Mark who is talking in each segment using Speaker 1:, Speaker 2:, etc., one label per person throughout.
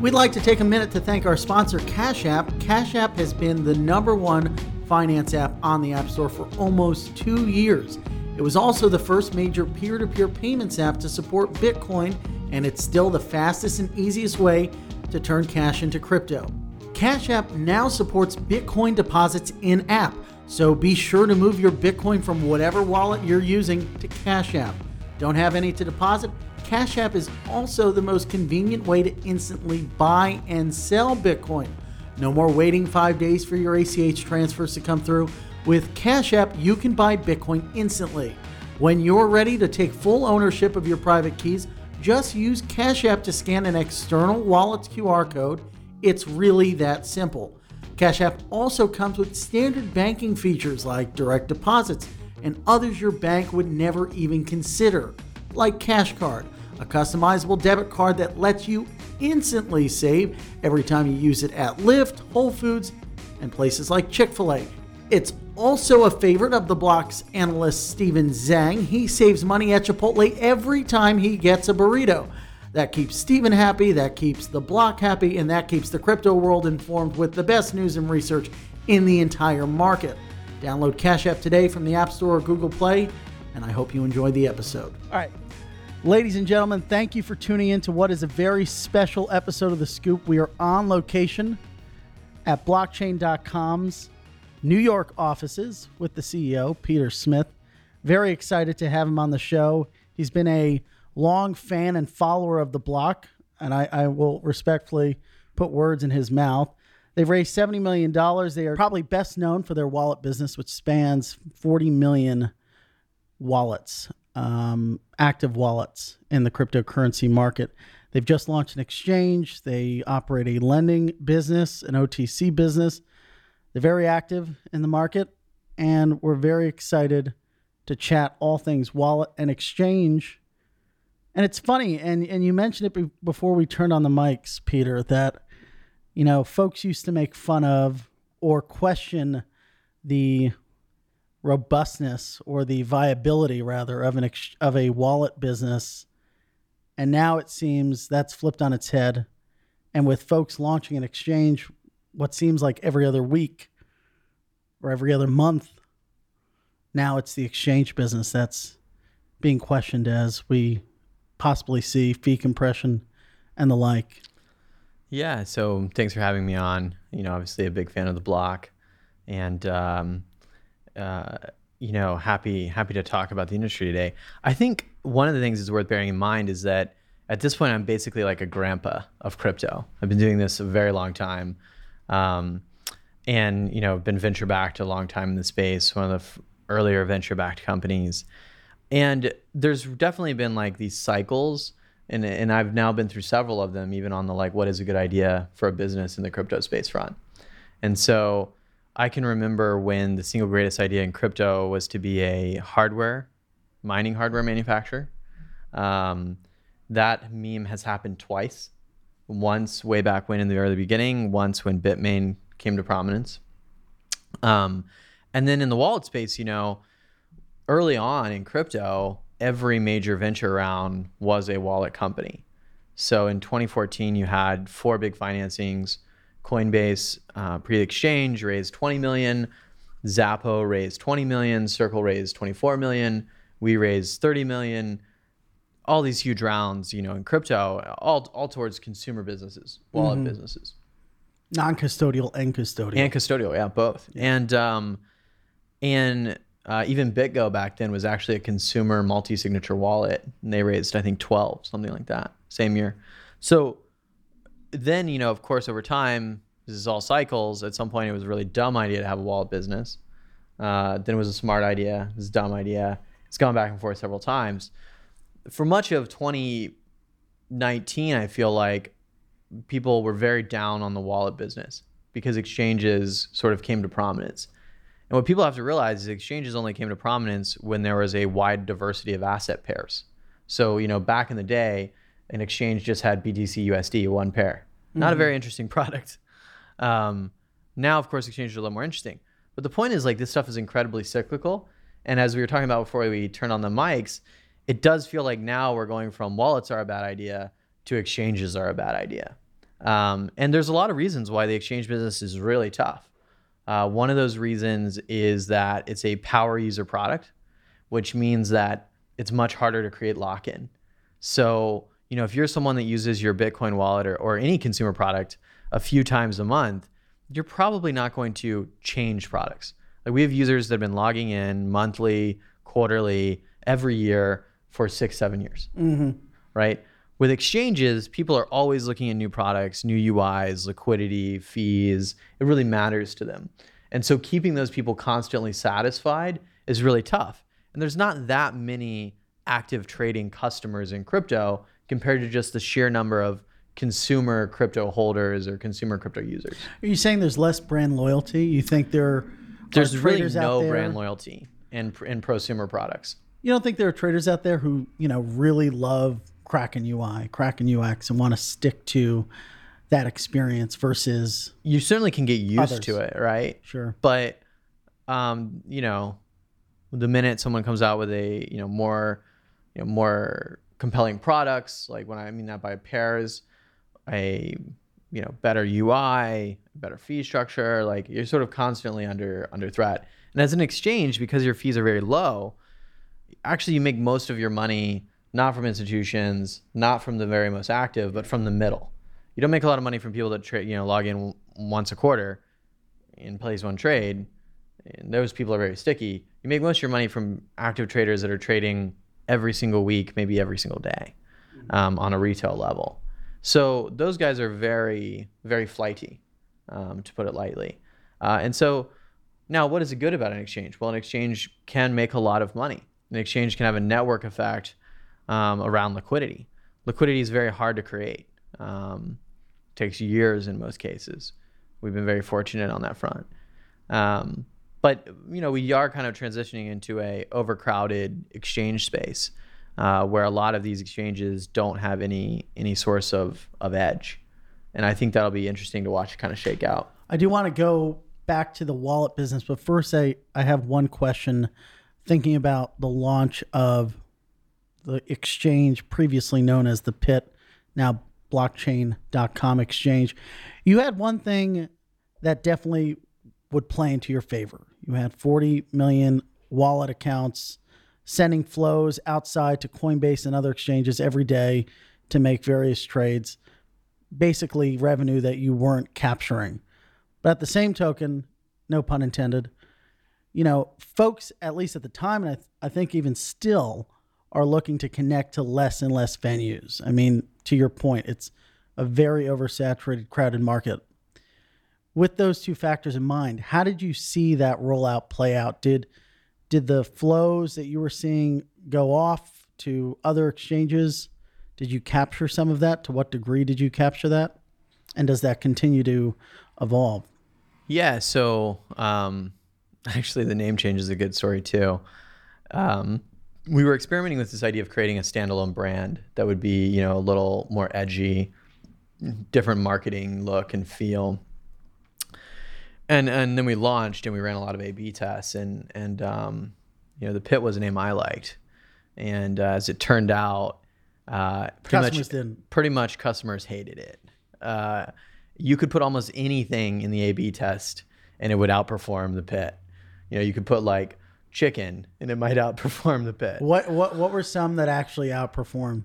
Speaker 1: We'd like to take a minute to thank our sponsor, Cash App. Cash App has been the number one finance app on the App Store for almost two years. It was also the first major peer to peer payments app to support Bitcoin, and it's still the fastest and easiest way to turn cash into crypto. Cash App now supports Bitcoin deposits in app, so be sure to move your Bitcoin from whatever wallet you're using to Cash App. Don't have any to deposit? Cash App is also the most convenient way to instantly buy and sell Bitcoin. No more waiting five days for your ACH transfers to come through. With Cash App, you can buy Bitcoin instantly. When you're ready to take full ownership of your private keys, just use Cash App to scan an external wallet's QR code. It's really that simple. Cash App also comes with standard banking features like direct deposits and others your bank would never even consider, like Cash Card a customizable debit card that lets you instantly save every time you use it at Lyft, Whole Foods, and places like Chick fil A. It's also a favorite of the block's analyst Steven Zheng. He saves money at Chipotle every time he gets a burrito. That keeps Steven happy, that keeps the block happy, and that keeps the crypto world informed with the best news and research in the entire market. Download Cash App today from the App Store or Google Play, and I hope you enjoy the episode. All right, Ladies and gentlemen, thank you for tuning in to what is a very special episode of The Scoop. We are on location at blockchain.com's New York offices with the CEO, Peter Smith. Very excited to have him on the show. He's been a long fan and follower of the block, and I, I will respectfully put words in his mouth. They've raised $70 million. They are probably best known for their wallet business, which spans 40 million wallets um, active wallets in the cryptocurrency market. They've just launched an exchange. They operate a lending business, an OTC business. They're very active in the market, and we're very excited to chat all things wallet and exchange. And it's funny, and, and you mentioned it before we turned on the mics, Peter, that you know folks used to make fun of or question the robustness or the viability rather of an ex- of a wallet business. And now it seems that's flipped on its head. And with folks launching an exchange what seems like every other week or every other month now it's the exchange business that's being questioned as we possibly see fee compression and the like
Speaker 2: yeah so thanks for having me on you know obviously a big fan of the block and um, uh, you know, happy happy to talk about the industry today. I think one of the things that's worth bearing in mind is that at this point, I'm basically like a grandpa of crypto. I've been doing this a very long time, um, and you know, been venture backed a long time in the space. One of the f- earlier venture backed companies, and there's definitely been like these cycles. And, and I've now been through several of them, even on the like, what is a good idea for a business in the crypto space front. And so I can remember when the single greatest idea in crypto was to be a hardware, mining hardware manufacturer. Um, that meme has happened twice. Once way back when in the early beginning, once when Bitmain came to prominence. Um, and then in the wallet space, you know, early on in crypto, every major venture round was a wallet company. So in 2014, you had four big financings Coinbase uh, pre-exchange raised 20 million, Xapo raised 20 million, Circle raised 24 million, we raised 30 million. All these huge rounds, you know, in crypto, all all towards consumer businesses, wallet mm-hmm. businesses,
Speaker 1: non-custodial and custodial,
Speaker 2: and custodial, yeah, both. And um, and uh, even BitGo back then was actually a consumer multi-signature wallet, and they raised I think 12, something like that, same year. So then you know, of course, over time, this is all cycles. At some point, it was a really dumb idea to have a wallet business. Uh, then it was a smart idea. It was a dumb idea. It's gone back and forth several times. For much of 2019, I feel like people were very down on the wallet business because exchanges sort of came to prominence. And what people have to realize is exchanges only came to prominence when there was a wide diversity of asset pairs. So, you know, back in the day, an exchange just had BTC USD, one pair. Not mm-hmm. a very interesting product. Um, now, of course, exchanges are a little more interesting. But the point is, like, this stuff is incredibly cyclical. And as we were talking about before we turned on the mics, it does feel like now we're going from wallets are a bad idea to exchanges are a bad idea. Um, and there's a lot of reasons why the exchange business is really tough. Uh, one of those reasons is that it's a power user product, which means that it's much harder to create lock in. So, you know, if you're someone that uses your Bitcoin wallet or, or any consumer product a few times a month, you're probably not going to change products. Like we have users that have been logging in monthly, quarterly, every year for six, seven years,
Speaker 1: Mm-hmm.
Speaker 2: right? With exchanges, people are always looking at new products, new UIs, liquidity, fees. It really matters to them. And so keeping those people constantly satisfied is really tough. And there's not that many active trading customers in crypto compared to just the sheer number of consumer crypto holders or consumer crypto users.
Speaker 1: Are you saying there's less brand loyalty? You think there are
Speaker 2: There's really no
Speaker 1: there-
Speaker 2: brand loyalty in in prosumer products.
Speaker 1: You don't think there are traders out there who, you know, really love Kraken UI, Kraken UX, and want to stick to that experience versus
Speaker 2: You certainly can get used
Speaker 1: Others.
Speaker 2: to it, right?
Speaker 1: sure.
Speaker 2: but um, you know, the minute someone comes out with a you know more you know more compelling products, like when I mean that by pairs, a you know better UI, better fee structure, like you're sort of constantly under under threat. And as an exchange, because your fees are very low, actually you make most of your money not from institutions, not from the very most active, but from the middle. You don't make a lot of money from people that trade, you know, log in once a quarter and place one trade. And those people are very sticky. You make most of your money from active traders that are trading every single week, maybe every single day, um, on a retail level. So those guys are very, very flighty, um, to put it lightly. Uh, and so now, what is it good about an exchange? Well, an exchange can make a lot of money. An exchange can have a network effect um, around liquidity. Liquidity is very hard to create. Um, takes years in most cases. We've been very fortunate on that front. Um, but you know, we are kind of transitioning into a overcrowded exchange space uh, where a lot of these exchanges don't have any any source of of edge, and I think that'll be interesting to watch kind of shake out.
Speaker 1: I do want to go back to the wallet business, but first I, I have one question thinking about the launch of the exchange previously known as the Pit, now blockchain.com exchange. You had one thing that definitely would play into your favor. You had 40 million wallet accounts sending flows outside to Coinbase and other exchanges every day to make various trades, basically revenue that you weren't capturing. But at the same token, no pun intended, you know, folks, at least at the time, and I, th- I think even still, are looking to connect to less and less venues. I mean, to your point, it's a very oversaturated, crowded market. With those two factors in mind, how did you see that rollout play out? Did did the flows that you were seeing go off to other exchanges? Did you capture some of that? To what degree did you capture that? And does that continue to evolve?
Speaker 2: Yeah. So um, actually, the name change is a good story too. Um, we were experimenting with this idea of creating a standalone brand that would be, you know, a little more edgy, different marketing look and feel. And and then we launched and we ran a lot of A/B tests and and um, you know the pit was a name I liked, and uh, as it turned out, uh, pretty
Speaker 1: Customers
Speaker 2: much
Speaker 1: didn't.
Speaker 2: pretty much customers hated it. Uh, you could put almost anything in the A/B test, and it would outperform the pit. You know, you could put like chicken, and it might outperform the pit.
Speaker 1: What what what were some that actually outperformed?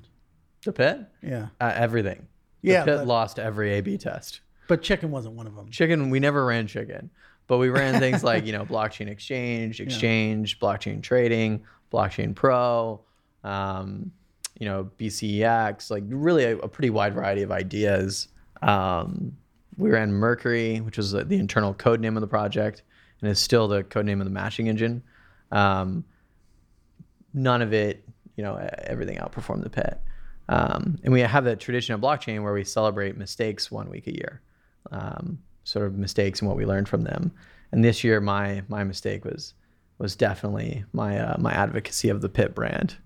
Speaker 2: The pit,
Speaker 1: Yeah,
Speaker 2: uh, everything. The
Speaker 1: Yeah,
Speaker 2: pit
Speaker 1: but-
Speaker 2: lost every A/B test.
Speaker 1: but chicken wasn't one of them.
Speaker 2: Chicken, we never ran chicken, but we ran things like you know blockchain exchange, exchange, blockchain trading, blockchain pro, um, you know BCEX, like really a, a pretty wide variety of ideas. Um, we ran Mercury, which was the internal code name of the project, and is still the code name of the matching engine. Um, none of it, you know, everything outperformed the pit. Um, and we have that tradition of blockchain where we celebrate mistakes one week a year, um, sort of mistakes and what we learned from them. And this year, my my mistake was was definitely my uh, my advocacy of the pit brand,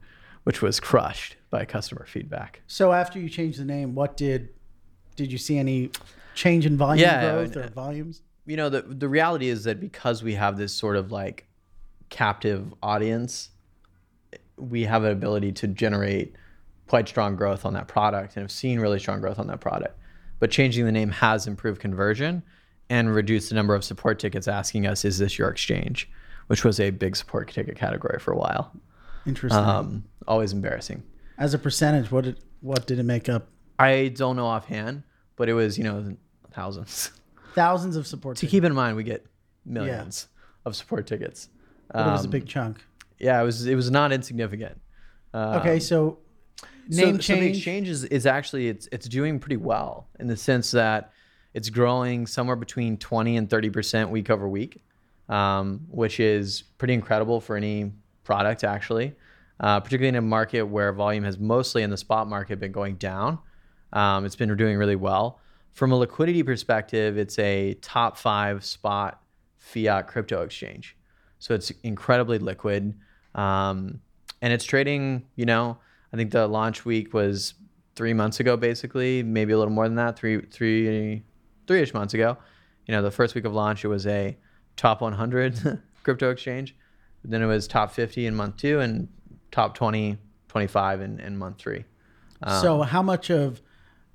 Speaker 2: which was crushed by customer feedback.
Speaker 1: So after you changed the name, what did did you see any change in volume
Speaker 2: Yeah,
Speaker 1: growth or volumes?
Speaker 2: you know the the reality is that because we have this sort of like captive audience we have an ability to generate quite strong growth on that product and have seen really strong growth on that product. But changing the name has improved conversion and reduced the number of support tickets asking us, "Is this your exchange?" Which was a big support ticket category for a while.
Speaker 1: Interesting.
Speaker 2: Um, always embarrassing.
Speaker 1: As a percentage, what did what did it make up?
Speaker 2: I don't know offhand, but it was you know thousands.
Speaker 1: Thousands of support. Tickets.
Speaker 2: To
Speaker 1: tickets.
Speaker 2: keep in mind, we get millions of support tickets.
Speaker 1: But it was a
Speaker 2: Um,
Speaker 1: big chunk.
Speaker 2: Yeah, it was. It was not insignificant. Um,
Speaker 1: Okay, so
Speaker 2: so-
Speaker 1: name
Speaker 2: so, the
Speaker 1: change.
Speaker 2: exchange is, is actually it's it's doing pretty well in the sense that it's growing somewhere between 20 and 30 percent week over week, um, which is pretty incredible for any product actually, uh, particularly in a market where volume has mostly in the spot market been going down. Um, it's been doing really well. From a liquidity perspective, it's a top five spot fiat crypto exchange. So it's incredibly liquid. Um, and it's trading, you know, I think the launch week was three months ago, basically, maybe a little more than that, three, three, three-ish months ago. You know, the first week of launch, it was a top 100 crypto exchange. Then it was top 50 in month two and top 20, 25 in, in month three.
Speaker 1: so how much of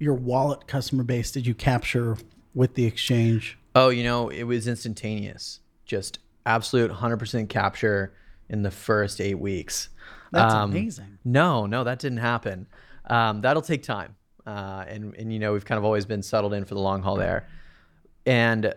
Speaker 1: your wallet customer base did you capture with the exchange?
Speaker 2: Oh, you know, it was instantaneous. Just absolute 100% capture in the first eight weeks.
Speaker 1: That's
Speaker 2: Um,
Speaker 1: amazing.
Speaker 2: No, no, that didn't happen. Um, that'll take time. Uh, and, and, you know, we've kind of always been settled in for the long haul there. And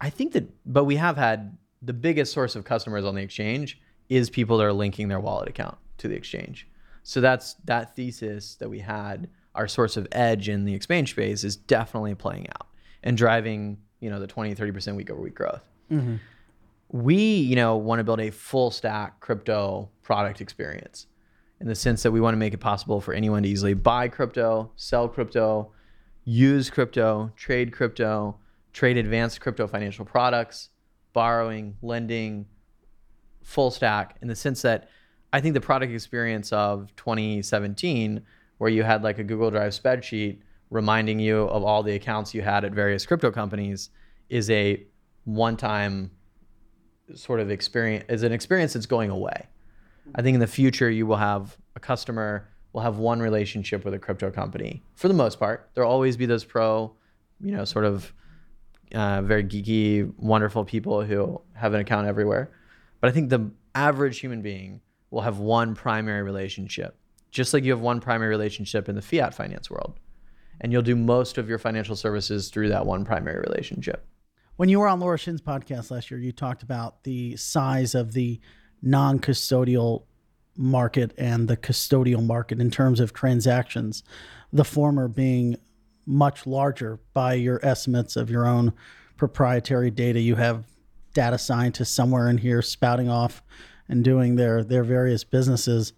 Speaker 2: I think that, but we have had the biggest source of customers on the exchange is people that are linking their wallet account to the exchange. So that's that thesis that we had, our source of edge in the exchange space is definitely playing out and driving, you know, the 20, 30% week over week growth. We, you know, want to build a full stack crypto product experience in the sense that we want to make it possible for anyone to easily buy crypto, sell crypto, use crypto, trade crypto, trade advanced crypto financial products, borrowing, lending, full stack in the sense that I think the product experience of 2017, where you had like a Google Drive spreadsheet reminding you of all the accounts you had at various crypto companies, is a one time sort of experience, is an experience that's going away. I think in the future you will have a customer will have one relationship with a crypto company for the most part. There'll always be those pro, you know, sort of uh, very geeky, wonderful people who have an account everywhere. But I think the average human being will have one primary relationship, just like you have one primary relationship in the fiat finance world. And you'll do most of your financial services through that one primary relationship.
Speaker 1: When you were on Laura Shin's podcast last year, you talked about the size of the non-custodial market and the custodial market in terms of transactions. The former being much larger by your estimates of your own proprietary data. You have data scientists somewhere in here spouting off and doing their their various businesses.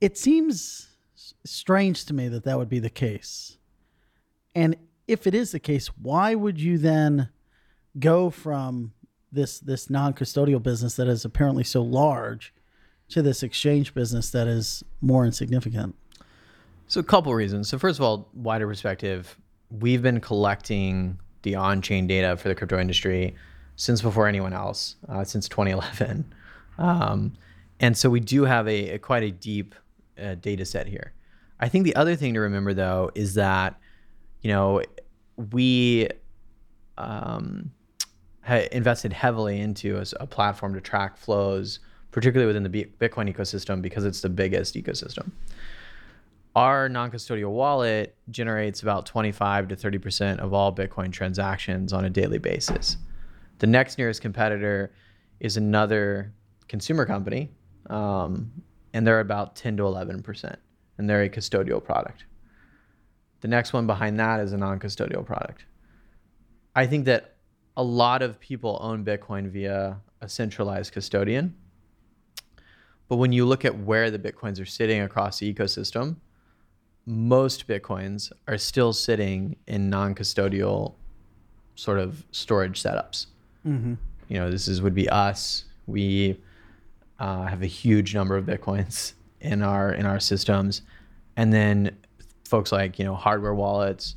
Speaker 1: It seems strange to me that that would be the case. And if it is the case, why would you then go from this this non-custodial business that is apparently so large to this exchange business that is more insignificant?
Speaker 2: So a couple reasons. So first of all, wider perspective, we've been collecting the on-chain data for the crypto industry since before anyone else, uh, since 2011, um, and so we do have a, a quite a deep uh, data set here. I think the other thing to remember though is that you know we um, invested heavily into a platform to track flows, particularly within the Bitcoin ecosystem because it's the biggest ecosystem. Our non-custodial wallet generates about 25 to 30% of all bitcoin transactions on a daily basis. The next nearest competitor is another consumer company um, and they're about 10 to 11% and they're a custodial product the next one behind that is a non-custodial product i think that a lot of people own bitcoin via a centralized custodian but when you look at where the bitcoins are sitting across the ecosystem most bitcoins are still sitting in non-custodial sort of storage setups.
Speaker 1: Mm-hmm.
Speaker 2: You know, this is would be us. We uh, have a huge number of bitcoins in our in our systems, and then folks like you know hardware wallets,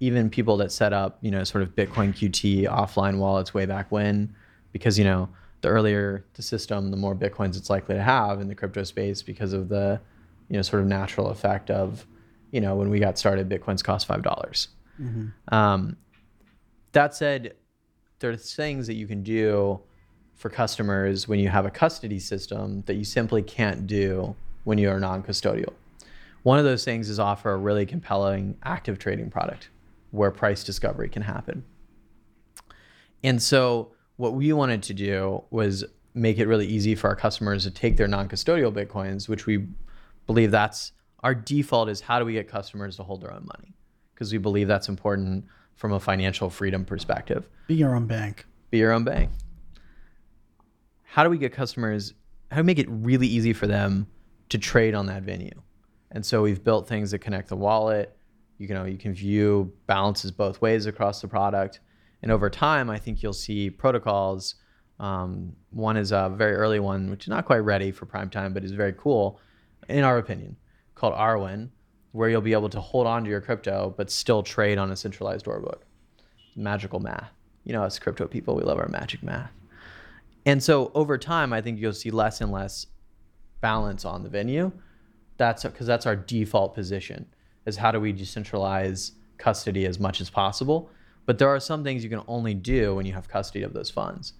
Speaker 2: even people that set up you know sort of Bitcoin QT offline wallets way back when, because you know the earlier the system, the more bitcoins it's likely to have in the crypto space because of the you know sort of natural effect of you know when we got started, bitcoins cost five dollars. Um, that said, there's things that you can do for customers when you have a custody system that you simply can't do when you are non-custodial. One of those things is offer a really compelling active trading product where price discovery can happen. And so what we wanted to do was make it really easy for our customers to take their non-custodial bitcoins, which we believe that's our default is how do we get customers to hold their own money? Because we believe that's important from a financial freedom perspective.
Speaker 1: Be your own bank.
Speaker 2: Be your own bank. How do we get customers? How do we make it really easy for them to trade on that venue? And so we've built things that connect the wallet. You know, you can view balances both ways across the product. And over time, I think you'll see protocols. Um, one is a very early one, which is not quite ready for prime time, but is very cool, in our opinion, called Arwen, where you'll be able to hold on to your crypto but still trade on a centralized order book. Magical math. You know, us crypto people, we love our magic math. And so over time, I think you'll see less and less balance on the venue. That's because that's our default position is how do we decentralize custody as much as possible. But there are some things you can only do when you have custody of those funds.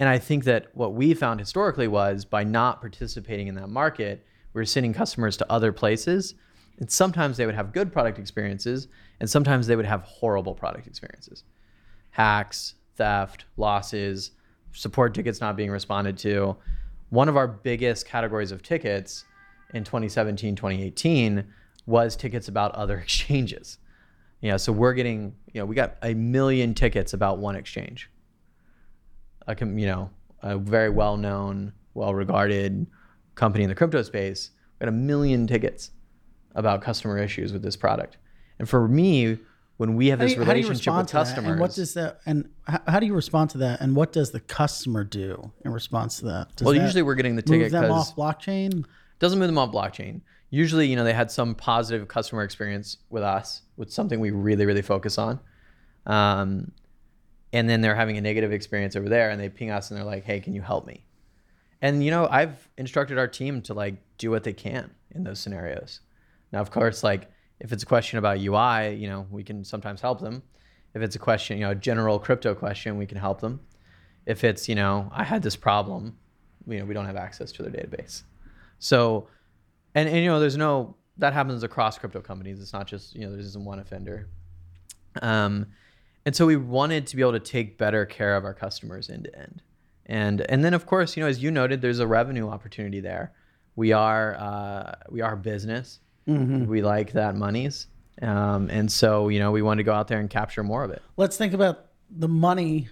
Speaker 2: And I think that what we found historically was by not participating in that market, we were sending customers to other places. And sometimes they would have good product experiences, and sometimes they would have horrible product experiences. Hacks, theft, losses, support tickets not being responded to. One of our biggest categories of tickets in 2017, 2018 was tickets about other exchanges. Yeah, so we're getting, you know, we got a million tickets about one exchange. A, you know, a very well-known, well-regarded company in the crypto space. We got a million tickets about customer issues with this product. And for me, when we have this
Speaker 1: you- how do you
Speaker 2: relationship with customers,
Speaker 1: And what does that and how, how do you respond to that? And what does the customer do in response to that? Does
Speaker 2: well,
Speaker 1: that
Speaker 2: usually we're getting the
Speaker 1: move
Speaker 2: ticket
Speaker 1: them
Speaker 2: because
Speaker 1: off blockchain.
Speaker 2: Doesn't move them off blockchain. Usually, you know, they had some positive customer experience with us, with something we really, really focus on. Um, and then they're having a negative experience over there and they ping us and they're like, hey, can you help me? And, you know, I've instructed our team to like do what they can in those scenarios. Now, of course, like if it's a question about UI, you know, we can sometimes help them. If it's a question, you know, a general crypto question, we can help them. If it's, you know, I had this problem, you know, we don't have access to their database. So, and, and you know, there's no that happens across crypto companies. It's not just you know there isn't one offender. Um, and so we wanted to be able to take better care of our customers end to end, and and then of course you know as you noted, there's a revenue opportunity there. We are uh, we are business. We like that monies, um, and so you know we wanted to go out there and capture more of it.
Speaker 1: Let's think about the money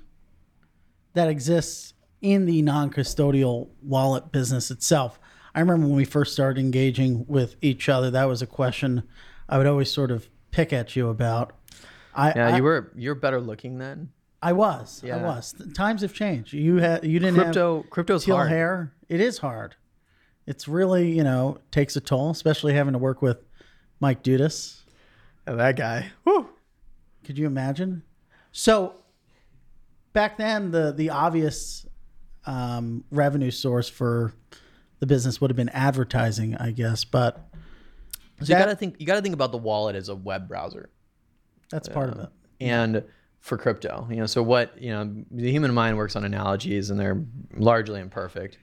Speaker 1: that exists in the non-custodial wallet business itself. I remember when we first started engaging with each other, that was a question I would always sort of pick at you about. I,
Speaker 2: Yeah,
Speaker 1: I,
Speaker 2: you were you're better looking then.
Speaker 1: I was. I
Speaker 2: Yeah.
Speaker 1: was. Times have changed. You had you didn't have
Speaker 2: Crypto crypto's
Speaker 1: teal
Speaker 2: hard.
Speaker 1: hair. It is hard. It's really, you know, takes a toll, especially having to work with Mike Dudas.
Speaker 2: Oh, that guy. Whew.
Speaker 1: Could you imagine? So back then, the the obvious um, revenue source for the business would have been advertising, I guess. But
Speaker 2: So you gotta think you gotta think about the wallet as a web browser.
Speaker 1: that's part of it.
Speaker 2: and for crypto you know so what you know the human mind works on analogies and they're largely imperfect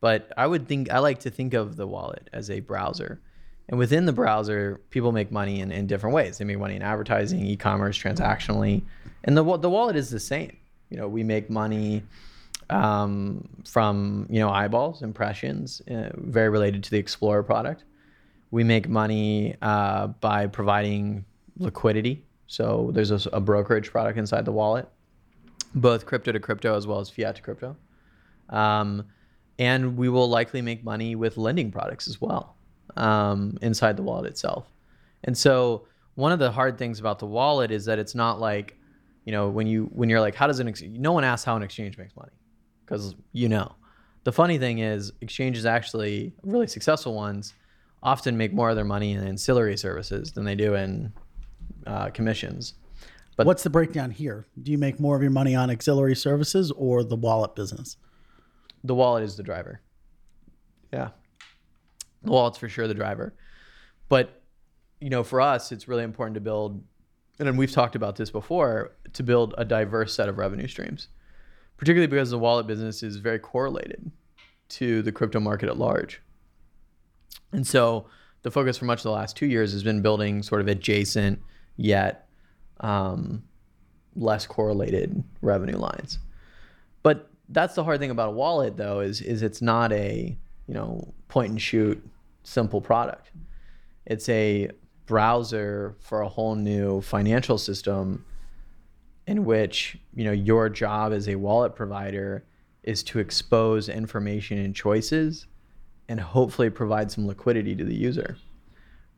Speaker 2: but i would think i like to think of the wallet as a browser and within the browser people make money in, in different ways they make money in advertising e-commerce transactionally and the, the wallet is the same you know we make money um, from you know eyeballs impressions uh, very related to the explorer product we make money uh, by providing liquidity. So there's a, a brokerage product inside the wallet, both crypto to crypto as well as fiat to crypto. Um, and we will likely make money with lending products as well um, inside the wallet itself. And so one of the hard things about the wallet is that it's not like, you know, when you when you're like, how does an ex-? no one asks how an exchange makes money because you know. The funny thing is, exchanges actually really successful ones often make more of their money in ancillary services than they do in uh, commissions. But-
Speaker 1: What's the breakdown here? Do you make more of your money on auxiliary services or the wallet business?
Speaker 2: the wallet is the driver. Yeah. The wallet's for sure the driver. But, you know, for us, it's really important to build, and we've talked about this before, to build a diverse set of revenue streams, particularly because the wallet business is very correlated to the crypto market at large. And so the focus for much of the last two years has been building sort of adjacent yet um, less correlated revenue lines. But that's the hard thing about a wallet though is is it's not a you know point and shoot simple product. It's a browser for a whole new financial system in which you know your job as a wallet provider is to expose information and choices and hopefully provide some liquidity to the user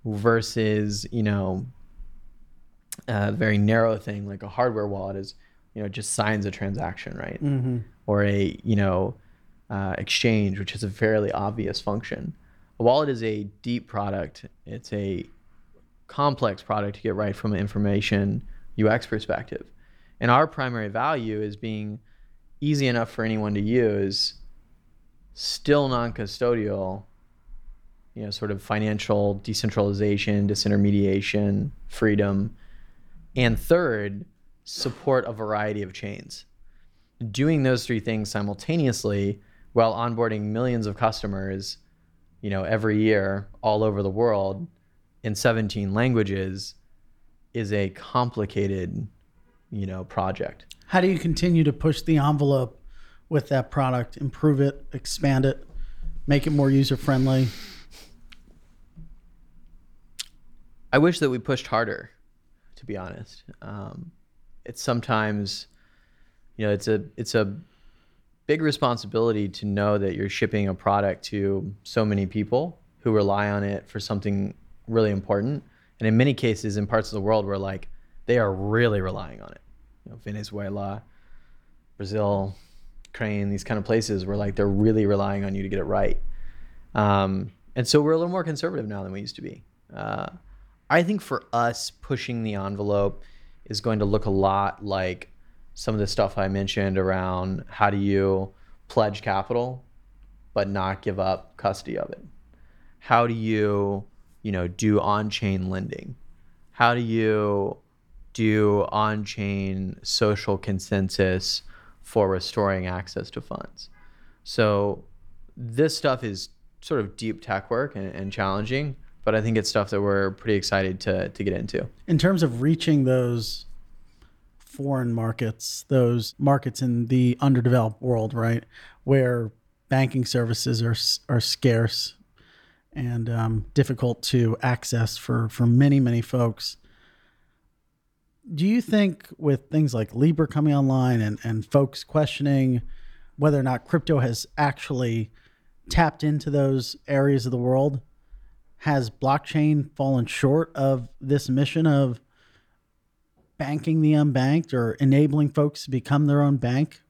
Speaker 2: versus you know a very narrow thing like a hardware wallet is you know just signs a transaction right?
Speaker 1: Mm-hmm.
Speaker 2: or a you know uh, exchange which is a fairly obvious function. A wallet is a deep product. It's a complex product to get right from an information ux perspective and our primary value is being easy enough for anyone to use still non-custodial you know sort of financial decentralization disintermediation freedom. And third support a variety of chains. Doing those three things simultaneously while onboarding millions of customers you know every year all over the world in 17 languages is a complicated you know project
Speaker 1: How do you continue to push the envelope with that product, improve it, expand it, make it more user friendly?
Speaker 2: I wish that we pushed harder, to be honest. Um, it's sometimes, you know, it's a it's a big responsibility to know that you're shipping a product to so many people who rely on it for something really important. And in many cases, in parts of the world where like they are really relying on it, you know, Venezuela, Brazil, Ukraine, these kind of places where like they're really relying on you to get it right. Um, and so we're a little more conservative now than we used to be. Uh, I think for us, pushing the envelope is going to look a lot like some of the stuff I mentioned around how do you pledge capital but not give up custody of it? How do you, you know, do on-chain lending? How do you do on-chain social consensus for restoring access to funds? So this stuff is sort of deep tech work and, and challenging, but I think it's stuff that we're pretty excited to to get into.
Speaker 1: In terms of reaching those foreign markets, those markets in the underdeveloped world, right, where banking services are are scarce and um, difficult to access for for many many folks. Do you think with things like Libra coming online and, and folks questioning whether or not crypto has actually tapped into those areas of the world, has blockchain fallen short of this mission of banking the unbanked or enabling folks to become their own bank?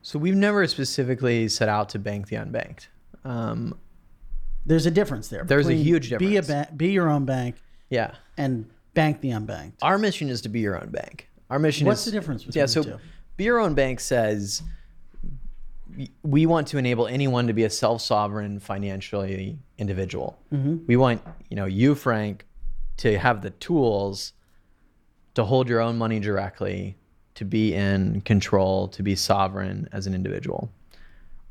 Speaker 2: So we've never specifically set out to bank the unbanked. Um,
Speaker 1: There's a difference there.
Speaker 2: There's a huge
Speaker 1: Be a
Speaker 2: difference.
Speaker 1: ba- be your own bank
Speaker 2: yeah,
Speaker 1: and bank the unbanked.
Speaker 2: our mission is to be your own bank. Our mission
Speaker 1: What's
Speaker 2: is
Speaker 1: the difference between the
Speaker 2: yeah.
Speaker 1: the
Speaker 2: So
Speaker 1: two?
Speaker 2: be your own bank says we want to enable anyone to be a self-sovereign financially individual.
Speaker 1: Mm-hmm.
Speaker 2: We want you know you Frank to have the tools to hold your own money directly, to be in control, to be sovereign as an individual.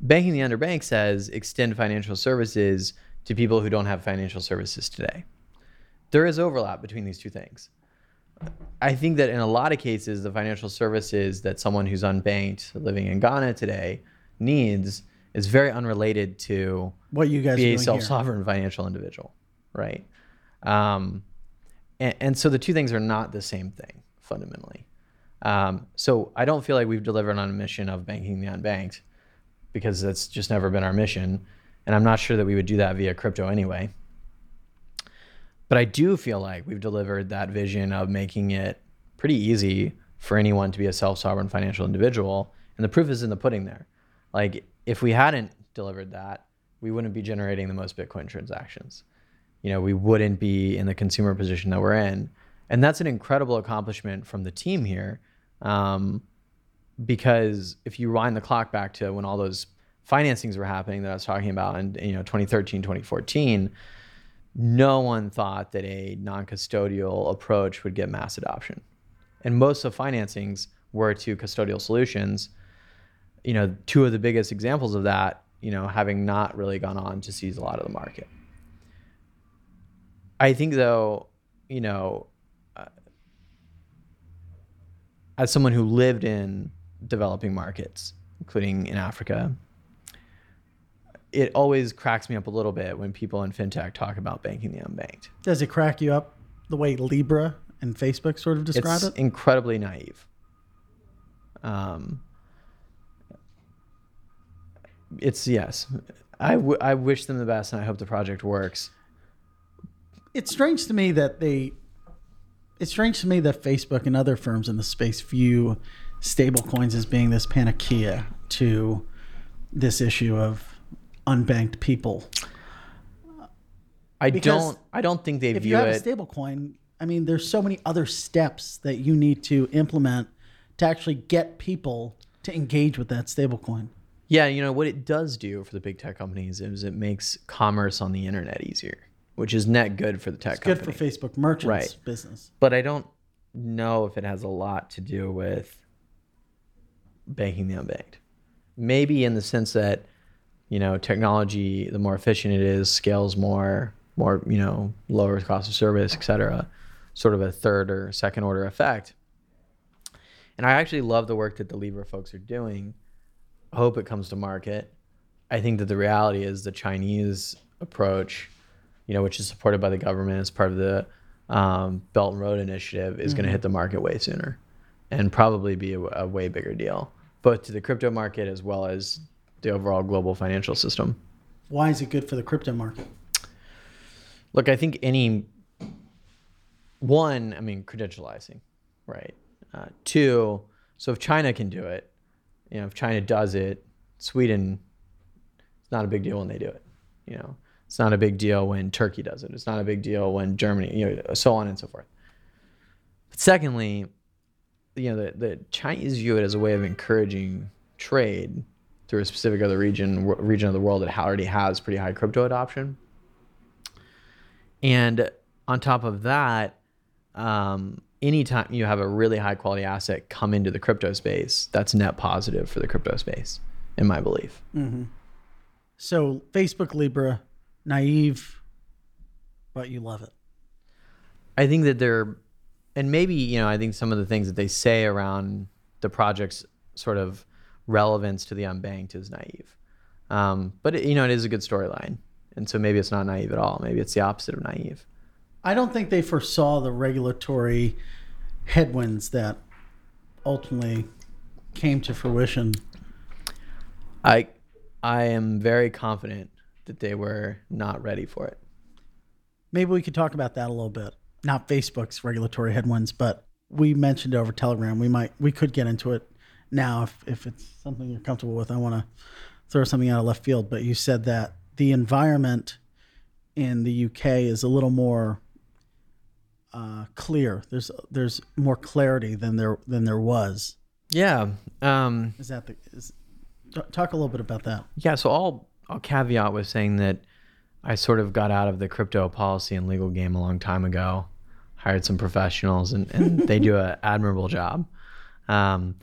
Speaker 2: Banking the underbank says extend financial services to people who don't have financial services today. There is overlap between these two things. I think that in a lot of cases, the financial services that someone who's unbanked living in Ghana today needs is very unrelated to
Speaker 1: What you guys
Speaker 2: be a self-sovereign financial individual, right? Um, and, and so the two things are not the same thing fundamentally. Um, so I don't feel like we've delivered on a mission of banking the unbanked because that's just never been our mission, and I'm not sure that we would do that via crypto anyway. But I do feel like we've delivered that vision of making it pretty easy for anyone to be a self-sovereign financial individual, and the proof is in the pudding there. Like if we hadn't delivered that, we wouldn't be generating the most Bitcoin transactions. You know, we wouldn't be in the consumer position that we're in, and that's an incredible accomplishment from the team here. Um, because if you wind the clock back to when all those financings were happening that I was talking about in you know 2013, 2014, no one thought that a non-custodial approach would get mass adoption. And most of financings were to custodial solutions. You know, two of the biggest examples of that, you know, having not really gone on to seize a lot of the market. I think though, you know, uh, as someone who lived in developing markets, including in Africa, it always cracks me up a little bit when people in fintech talk about banking the unbanked.
Speaker 1: Does it crack you up the way Libra and Facebook sort of describe it?
Speaker 2: it's
Speaker 1: it?
Speaker 2: incredibly naive. Um, it's yes. I, w- I wish them the best and I hope the project works.
Speaker 1: It's strange to me that they. It's strange to me that Facebook and other firms in the space view stablecoins as being this panacea to this issue of unbanked people.
Speaker 2: I
Speaker 1: Because
Speaker 2: don't. I don't think they view it.
Speaker 1: If
Speaker 2: view
Speaker 1: you have
Speaker 2: it.
Speaker 1: a stablecoin, I mean, there's so many other steps that you need to implement to actually get people to engage with that stablecoin.
Speaker 2: Yeah, you know what it does do for the big tech companies is it makes commerce on the internet easier, which is net good for the tech
Speaker 1: It's good
Speaker 2: company.
Speaker 1: for Facebook merchants
Speaker 2: Right.
Speaker 1: business.
Speaker 2: but I don't know if it has a lot to do with banking the unbanked. Maybe in the sense that, you know, technology, the more efficient it is, scales more, more, you know, lower cost of service, et cetera, sort of a third or second order effect. And I actually love the work that the Libra folks are doing. I hope it comes to market. I think that the reality is the Chinese approach, you know, which is supported by the government as part of the um, Belt and Road Initiative, is going to hit the market way sooner, and probably be a, a way bigger deal, both to the crypto market as well as the overall global financial system.
Speaker 1: Why is it good for the crypto market?
Speaker 2: Look, I think any one, I mean, credentializing, right? Uh, two, so if China can do it, you know, if China does it, Sweden, it's not a big deal when they do it. You know, it's not a big deal when Turkey does it. It's not a big deal when Germany, you know, so on and so forth. But secondly, you know, the, the Chinese view it as a way of encouraging trade through a specific other region region of the world that already has pretty high crypto adoption. And on top of that, um, anytime you have a really high quality asset come into the crypto space, that's net positive for the crypto space, in my belief.
Speaker 1: So Facebook Libra, naive, but you love it.
Speaker 2: I think that they're, and maybe, you know, I think some of the things that they say around the project's sort of relevance to the unbanked is naive. Um, but, it, you know, it is a good storyline. And so maybe it's not naive at all. Maybe it's the opposite of naive.
Speaker 1: I don't think they foresaw the regulatory headwinds that ultimately came to fruition.
Speaker 2: I, I am very confident that they were not ready for it.
Speaker 1: Maybe we could talk about that a little bit. Not Facebook's regulatory headwinds, but we mentioned over Telegram. We might we could get into it now if, if it's something you're comfortable with. I want to throw something out of left field, but you said that the environment in the UK is a little more uh, clear. There's there's more clarity than there than there was.
Speaker 2: Yeah. Um,
Speaker 1: Is that the is, talk a little bit about that?
Speaker 2: Yeah, so I'll I'll caveat with saying that I sort of got out of the crypto policy and legal game a long time ago. Hired some professionals, and, and they do an admirable job. Um,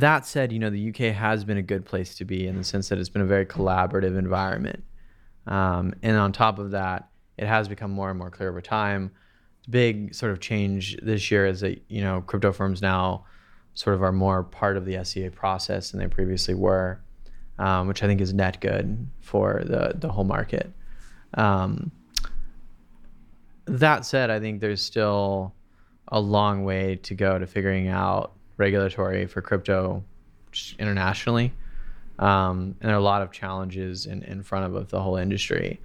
Speaker 2: that said, you know the UK has been a good place to be in the sense that it's been a very collaborative environment, um, and on top of that, it has become more and more clear over time. The big sort of change this year is that you know crypto firms now sort of are more part of the FCA process than they previously were, um, which I think is net good for the the whole market. Um, that said, I think there's still a long way to go to figuring out regulatory for crypto just internationally. Um, and there are a lot of challenges in, in front of the whole industry.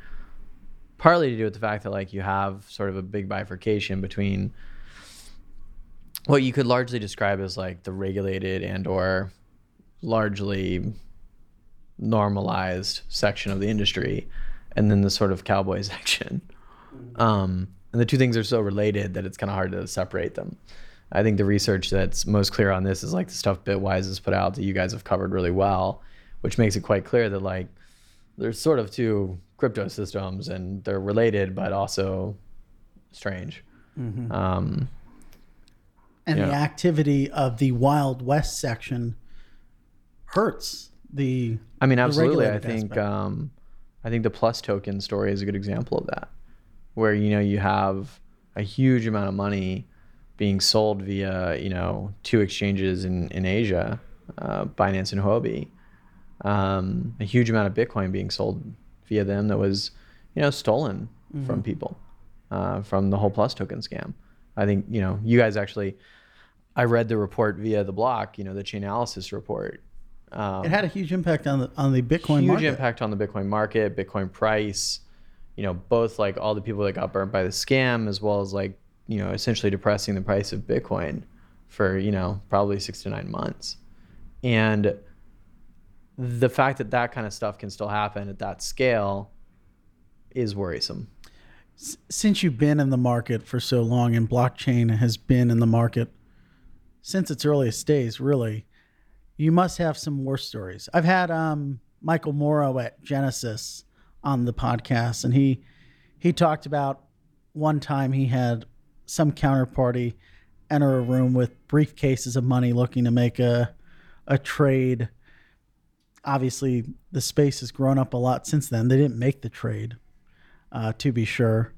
Speaker 2: Partly to do with the fact that like you have sort of a big bifurcation between what you could largely describe as like the regulated and or largely normalized section of the industry and then the sort of cowboy section um, and the two things are so related that it's kind of hard to separate them I think the research that's most clear on this is like the stuff Bitwise has put out that you guys have covered really well, which makes it quite clear that like there's sort of two crypto systems and they're related but also strange.
Speaker 1: Mm-hmm.
Speaker 2: Um,
Speaker 1: and the activity of the Wild West section hurts the.
Speaker 2: I mean, absolutely. I think um, I think the PlusToken story is a good example of that, where you know you have a huge amount of money being sold via you know two exchanges in in Asia, uh, Binance and Huobi, um, a huge amount of Bitcoin being sold via them that was you know stolen from people uh, from the whole PlusToken scam. I think you know you guys actually. I read the report via the block, you know, the Chainalysis report. Um,
Speaker 1: it had a huge impact on the on the Bitcoin
Speaker 2: huge
Speaker 1: market.
Speaker 2: impact on the Bitcoin market, Bitcoin price. You know, both like all the people that got burnt by the scam, as well as like you know, essentially depressing the price of Bitcoin for you know probably six to nine months, and the fact that that kind of stuff can still happen at that scale is worrisome.
Speaker 1: Since you've been in the market for so long, and blockchain has been in the market since its earliest days, really, you must have some war stories. I've had um, Michael Moro at Genesis on the podcast, and he he talked about one time he had some counterparty enter a room with briefcases of money looking to make a a trade. Obviously, the space has grown up a lot since then. They didn't make the trade, uh, to be sure.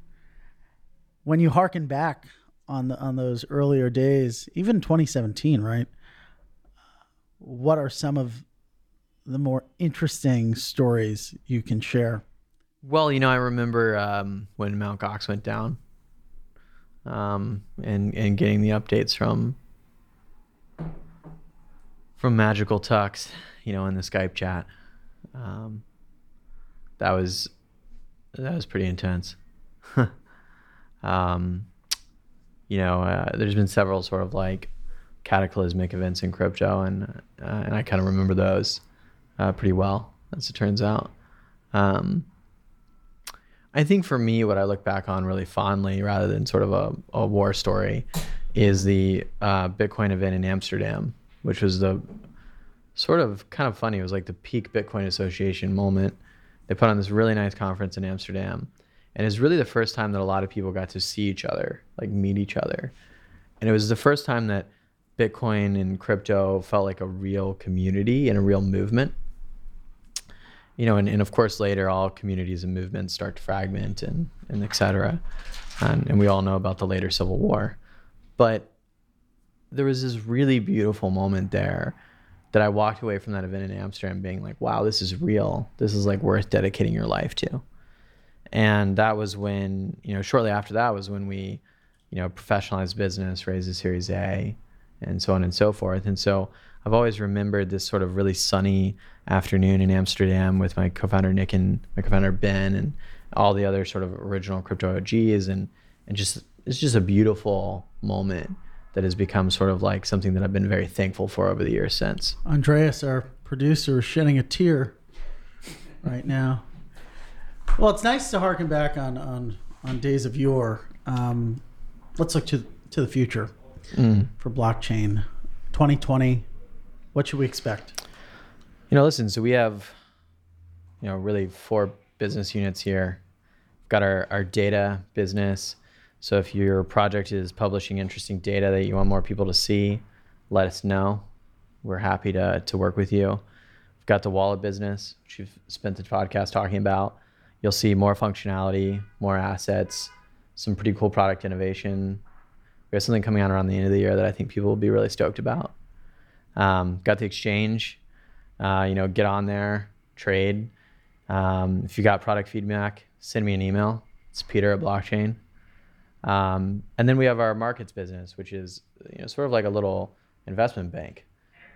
Speaker 1: When you hearken back on the on those earlier days, even 2017, right? What are some of the more interesting stories you can share?
Speaker 2: Well, you know, I remember um, when Mount Gox went down, um, and and getting the updates from from MagicalTux, you know, in the Skype chat. Um, that was that was pretty intense. um, you know, uh, there's been several sort of like cataclysmic events in crypto, and uh, and I kind of remember those uh, pretty well, as it turns out. Um, I think for me, what I look back on really fondly, rather than sort of a, a war story, is the uh, Bitcoin event in Amsterdam, which was the sort of kind of funny. It was like the peak Bitcoin Association moment. They put on this really nice conference in Amsterdam, and it's really the first time that a lot of people got to see each other, like meet each other, and it was the first time that Bitcoin and crypto felt like a real community and a real movement you know, and, and of course later all communities and movements start to fragment and, and et cetera. And, and we all know about the later Civil War. But there was this really beautiful moment there that I walked away from that event in Amsterdam being like, wow, this is real. This is like worth dedicating your life to. And that was when, you know, shortly after that was when we, you know, professionalized business, raised a Series A, and so on and so forth. And so I've always remembered this sort of really sunny afternoon in Amsterdam with my co-founder Nick and my co-founder Ben and all the other sort of original crypto OGs and and just it's just a beautiful moment that has become sort of like something that I've been very thankful for over the years since.
Speaker 1: Andreas, our producer, is shedding a tear right now. Well, it's nice to harken back on on, on days of yore. Um, let's look to to the future for blockchain. 2020. What should we expect?
Speaker 2: You know, listen, so we have, you know, really four business units here. We've got our, our data business. So if your project is publishing interesting data that you want more people to see, let us know. We're happy to, to work with you. We've got the wallet business, which you've spent the podcast talking about. You'll see more functionality, more assets, some pretty cool product innovation. We have something coming out around the end of the year that I think people will be really stoked about. Um, got the exchange, uh, you know, get on there, trade. Um, if you got product feedback, send me an email. It's Peter at Blockchain. Um, and then we have our markets business, which is you know sort of like a little investment bank.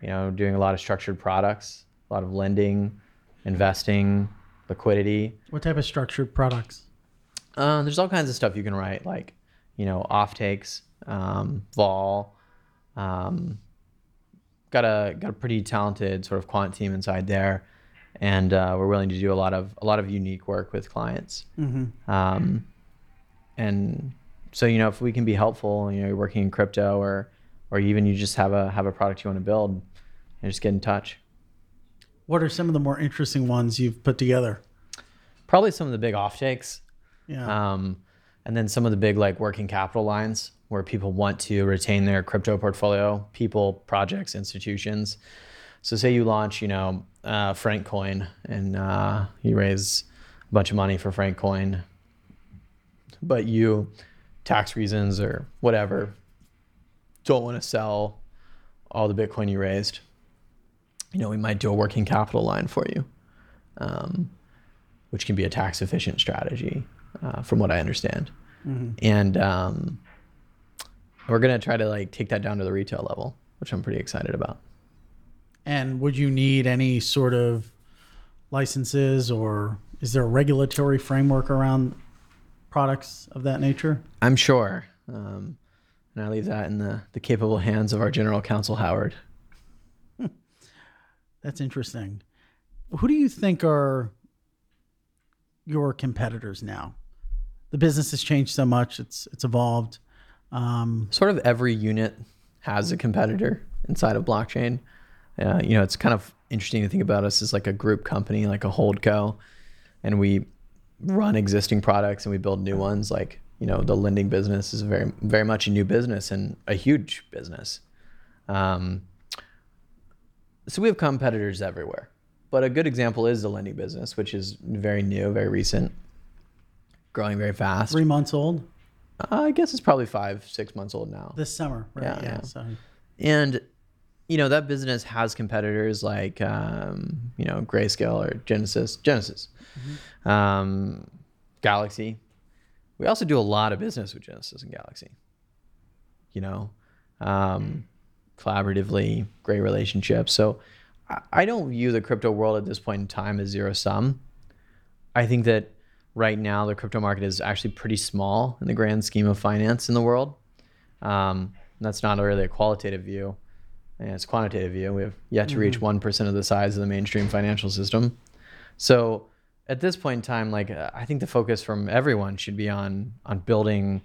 Speaker 2: You know, doing a lot of structured products, a lot of lending, investing, liquidity.
Speaker 1: What type of structured products?
Speaker 2: Uh, there's all kinds of stuff you can write, like you know, off takes, um, vol. Um, got a got a pretty talented sort of quant team inside there, and uh, we're willing to do a lot of a lot of unique work with clients.
Speaker 1: Mm-hmm.
Speaker 2: Um, and so you know, if we can be helpful, you know, you're working in crypto or or even you just have a have a product you want to build, and just get in touch.
Speaker 1: What are some of the more interesting ones you've put together?
Speaker 2: Probably some of the big offtakes.
Speaker 1: Yeah.
Speaker 2: Um, and then some of the big like working capital lines where people want to retain their crypto portfolio, people, projects, institutions. So say you launch, you know, uh, Frank Coin, and uh, you raise a bunch of money for Frank Coin, but you, tax reasons or whatever, don't want to sell all the Bitcoin you raised. You know, we might do a working capital line for you, um, which can be a tax efficient strategy, uh, from what I understand. And um, we're gonna try to like take that down to the retail level, which I'm pretty excited about.
Speaker 1: And would you need any sort of licenses or is there a regulatory framework around products of that nature?
Speaker 2: I'm sure. Um, and I leave that in the, the capable hands of our general counsel, Howard.
Speaker 1: That's interesting. Who do you think are your competitors now? The business has changed so much; it's it's evolved. Um,
Speaker 2: Sort of every unit has a competitor inside of blockchain. Uh, you know, it's kind of interesting to think about us as like a group company, like a hold co, and we run existing products and we build new ones. Like, you know, the lending business is very, very much a new business and a huge business. Um, so we have competitors everywhere. But a good example is the lending business, which is very new, very recent, growing very fast.
Speaker 1: three months old
Speaker 2: Uh, I guess it's probably five, six months old now.
Speaker 1: this summer, right?
Speaker 2: Yeah,
Speaker 1: Yeah.
Speaker 2: yeah.
Speaker 1: So
Speaker 2: And you know that business has competitors like um, you know Grayscale or Genesis, Genesis, um, Galaxy. We also do a lot of business with Genesis and Galaxy. You know, um, collaboratively, great relationships. So I, I don't view the crypto world at this point in time as zero sum. I think that right now the crypto market is actually pretty small in the grand scheme of finance in the world. Um, that's not really a qualitative view, and it's a quantitative view. We have yet to reach one percent of the size of the mainstream financial system. So at this point in time, like I think the focus from everyone should be on on building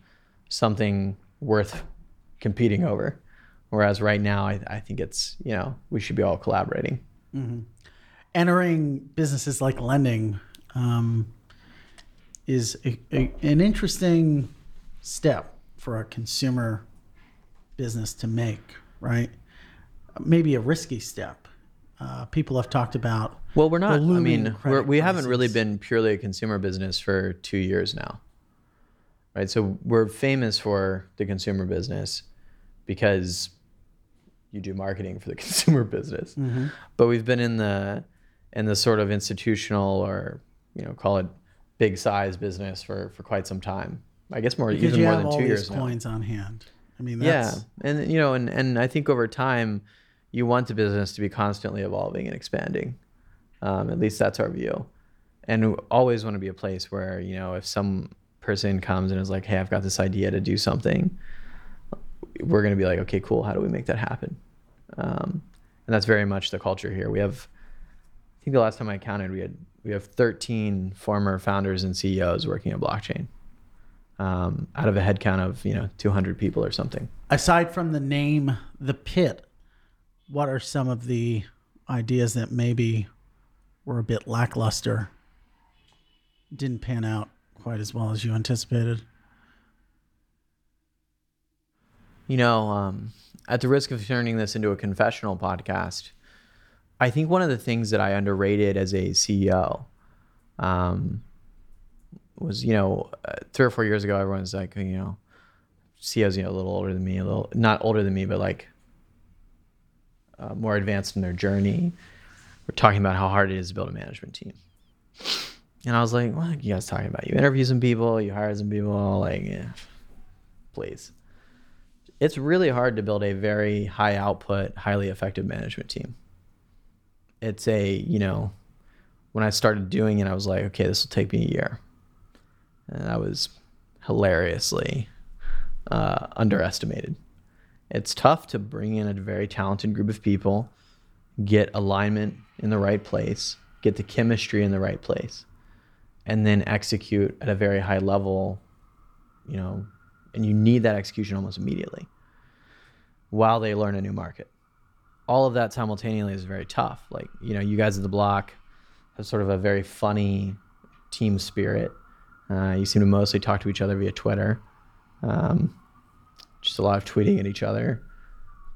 Speaker 2: something worth competing over. Whereas right now, I, I think it's you know we should be all collaborating.
Speaker 1: entering businesses like lending um, is a, a, an interesting step for a consumer business to make, right? Maybe a risky step. Uh, people have talked about
Speaker 2: Well, we're not. I mean, we're, we haven't really been purely a consumer business for two years now, right? So we're famous for the consumer business because you do marketing for the consumer business,
Speaker 1: Mm-hmm.
Speaker 2: but we've been in the in the sort of institutional or you know call it big size business for for quite some time. I guess more
Speaker 1: because
Speaker 2: even more than two years now.
Speaker 1: coins on hand. I mean,
Speaker 2: Yeah, and you know, and and I think over time, you want the business to be constantly evolving and expanding. Um, at least that's our view, and we always want to be a place where you know, if some person comes and is like, "Hey, I've got this idea to do something," we're gonna be like, "Okay, cool. How do we make that happen?" Um, and that's very much the culture here. We have, I think the last time I counted, we had we have 13 former founders and CEOs working at blockchain. Um, out of a headcount of you know 200 people or something.
Speaker 1: aside from the name, the pit, what are some of the ideas that maybe were a bit lackluster? Didn't pan out quite as well as you anticipated.
Speaker 2: You know, um, at the risk of turning this into a confessional podcast, I think one of the things that I underrated as a CEO um, was, you know, uh, three or four years ago, everyone's like, you know, CEOs, you know, a little older than me, a little not older than me, but like uh, more advanced in their journey. We're talking about how hard it is to build a management team. And I was like, what are you guys talking about? You interview some people, you hire some people, like, yeah, please it's really hard to build a very high output, highly effective management team. It's a, you know, when I started doing it, I was like, okay, this will take me a year. And I was hilariously uh, underestimated. It's tough to bring in a very talented group of people, get alignment in the right place, get the chemistry in the right place, and then execute at a very high level, you know, and you need that execution almost immediately. while they learn a new market. All of that simultaneously is very tough. Like, you know, you guys at the block have sort of a very funny team spirit. Uh, you seem to mostly talk to each other via Twitter. Um, just a lot of tweeting at each other,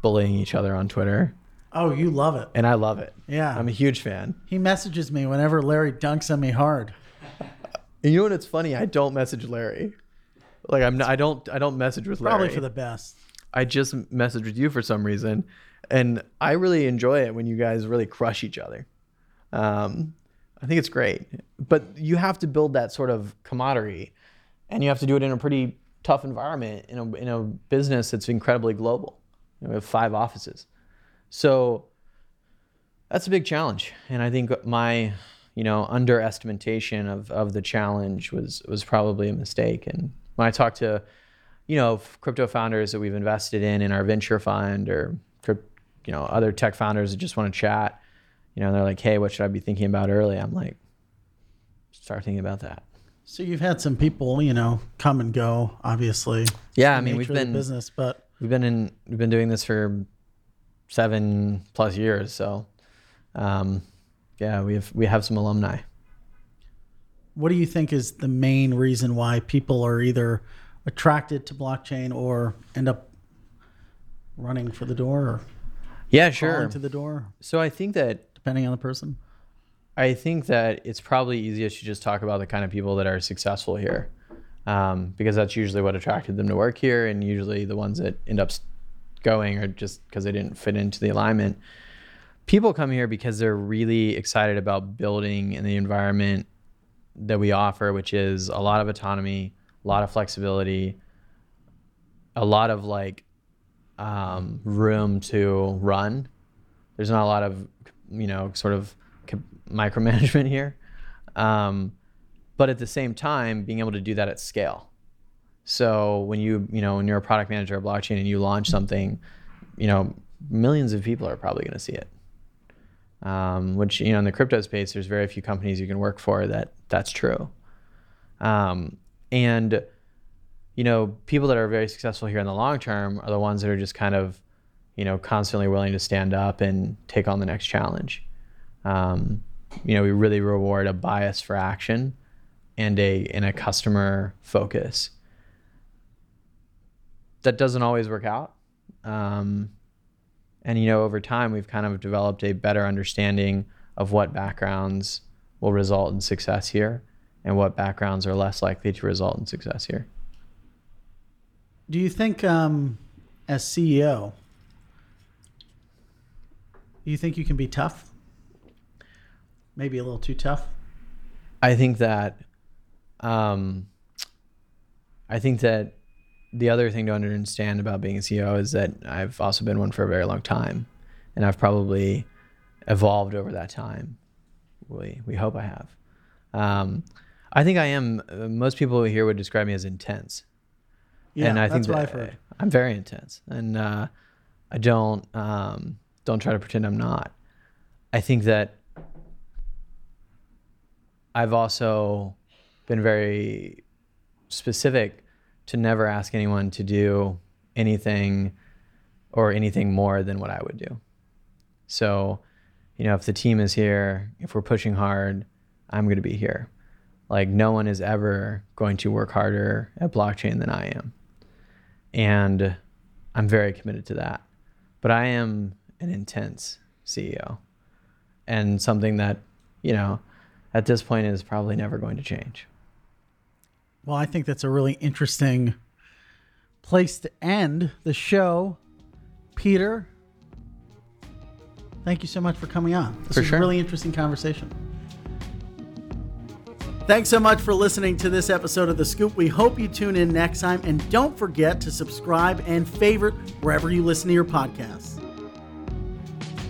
Speaker 2: bullying each other on Twitter.
Speaker 1: Oh, you love it.
Speaker 2: And I love it.
Speaker 1: Yeah.
Speaker 2: I'm a huge fan.
Speaker 1: He messages me whenever Larry dunks on me hard.
Speaker 2: And you know what? It's funny. I don't message Larry. Like I'm. Not, I don't. I don't message with Larry.
Speaker 1: Probably for the best.
Speaker 2: I just message with you for some reason, and I really enjoy it when you guys really crush each other. Um, I think it's great, but you have to build that sort of camaraderie, and you have to do it in a pretty tough environment in a in a business that's incredibly global. You know, we have five offices, so that's a big challenge, and I think my you know underestimation of of the challenge was was probably a mistake. And when I talk to you know crypto founders that we've invested in in our venture fund or you know other tech founders that just want to chat you know they're like hey what should i be thinking about early? I'm like start thinking about that.
Speaker 1: So you've had some people, you know, come and go. Obviously,
Speaker 2: yeah i mean we've
Speaker 1: nature of the
Speaker 2: been
Speaker 1: business, but
Speaker 2: we've been in we've been doing this for seven plus years so um yeah we have we have some alumni.
Speaker 1: What do you think is the main reason why people are either attracted to blockchain or end up running for the door or
Speaker 2: yeah sure
Speaker 1: to the door,
Speaker 2: so i think that
Speaker 1: depending on the person?
Speaker 2: I think that it's probably easiest to just talk about the kind of people that are successful here, um, because that's usually what attracted them to work here, and usually the ones that end up s- going are just because they didn't fit into the alignment. People come here because they're really excited about building in the environment that we offer, which is a lot of autonomy, a lot of flexibility, a lot of like um, room to run. There's not a lot of you know sort of micromanagement here, um, but at the same time, being able to do that at scale. So when you you know when you're a product manager of blockchain and you launch something, you know millions of people are probably going to see it. Um, which you know in the crypto space, there's very few companies you can work for that that's true. Um, and you know people that are very successful here in the long term are the ones that are just kind of you know constantly willing to stand up and take on the next challenge. Um, you know we really reward a bias for action and a and a customer focus. That doesn't always work out. Um, and you know over time we've kind of developed a better understanding of what backgrounds will result in success here and what backgrounds are less likely to result in success here
Speaker 1: Do you think, um, as CEO, do you think you can be tough? Maybe a little too tough.
Speaker 2: i think that um, i think that the other thing to understand about being a ceo is that i've also been one for a very long time and i've probably evolved over that time we, we hope i have um, i think i am uh, most people here would describe me as intense
Speaker 1: Yeah,
Speaker 2: and I
Speaker 1: that's
Speaker 2: think
Speaker 1: what
Speaker 2: that
Speaker 1: I've heard.
Speaker 2: I'm very intense, and uh, I don't um, don't try to pretend I'm not. I think that I've also been very specific to never ask anyone to do anything or anything more than what I would do. So, you know, if the team is here, if we're pushing hard, I'm going to be here. Like no one is ever going to work harder at blockchain than I am. And I'm very committed to that. But I am an intense CEO and something that, you know, at this point is probably never going to change.
Speaker 1: Well, I think that's a really interesting place to end the show. Peter, thank you so much for coming on. This
Speaker 2: For
Speaker 1: was
Speaker 2: sure.
Speaker 1: a really interesting conversation. Thanks so much for listening to this episode of The Scoop. We hope you tune in next time. And don't forget to subscribe and favorite wherever you listen to your podcasts.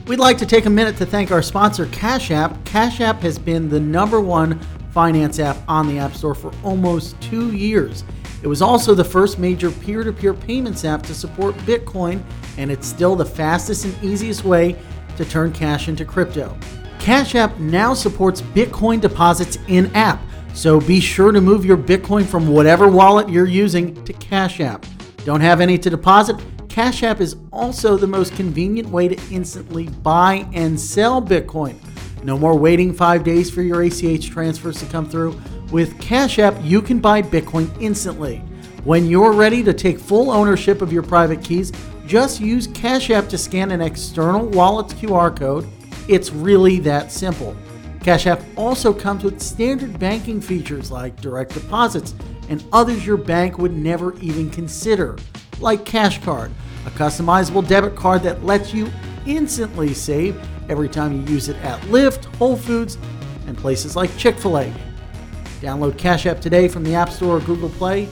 Speaker 1: We'd like to take a minute to thank our sponsor, Cash App. Cash App has been the number one finance app on the App Store for almost two years. It was also the first major peer to peer payments app to support Bitcoin, and it's still the fastest and easiest way to turn cash into crypto. Cash App now supports Bitcoin deposits in app, so be sure to move your Bitcoin from whatever wallet you're using to Cash App. Don't have any to deposit? Cash App is also the most convenient way to instantly buy and sell Bitcoin. No more waiting five days for your ACH transfers to come through. With Cash App, you can buy Bitcoin instantly. When you're ready to take full ownership of your private keys, just use Cash App to scan an external wallet's QR code. It's really that simple. Cash App also comes with standard banking features like direct deposits and others your bank would never even consider, like Cash Card, a customizable debit card that lets you instantly save every time you use it at Lyft, Whole Foods, and places like Chick fil A. Download Cash App today from the App Store or Google Play,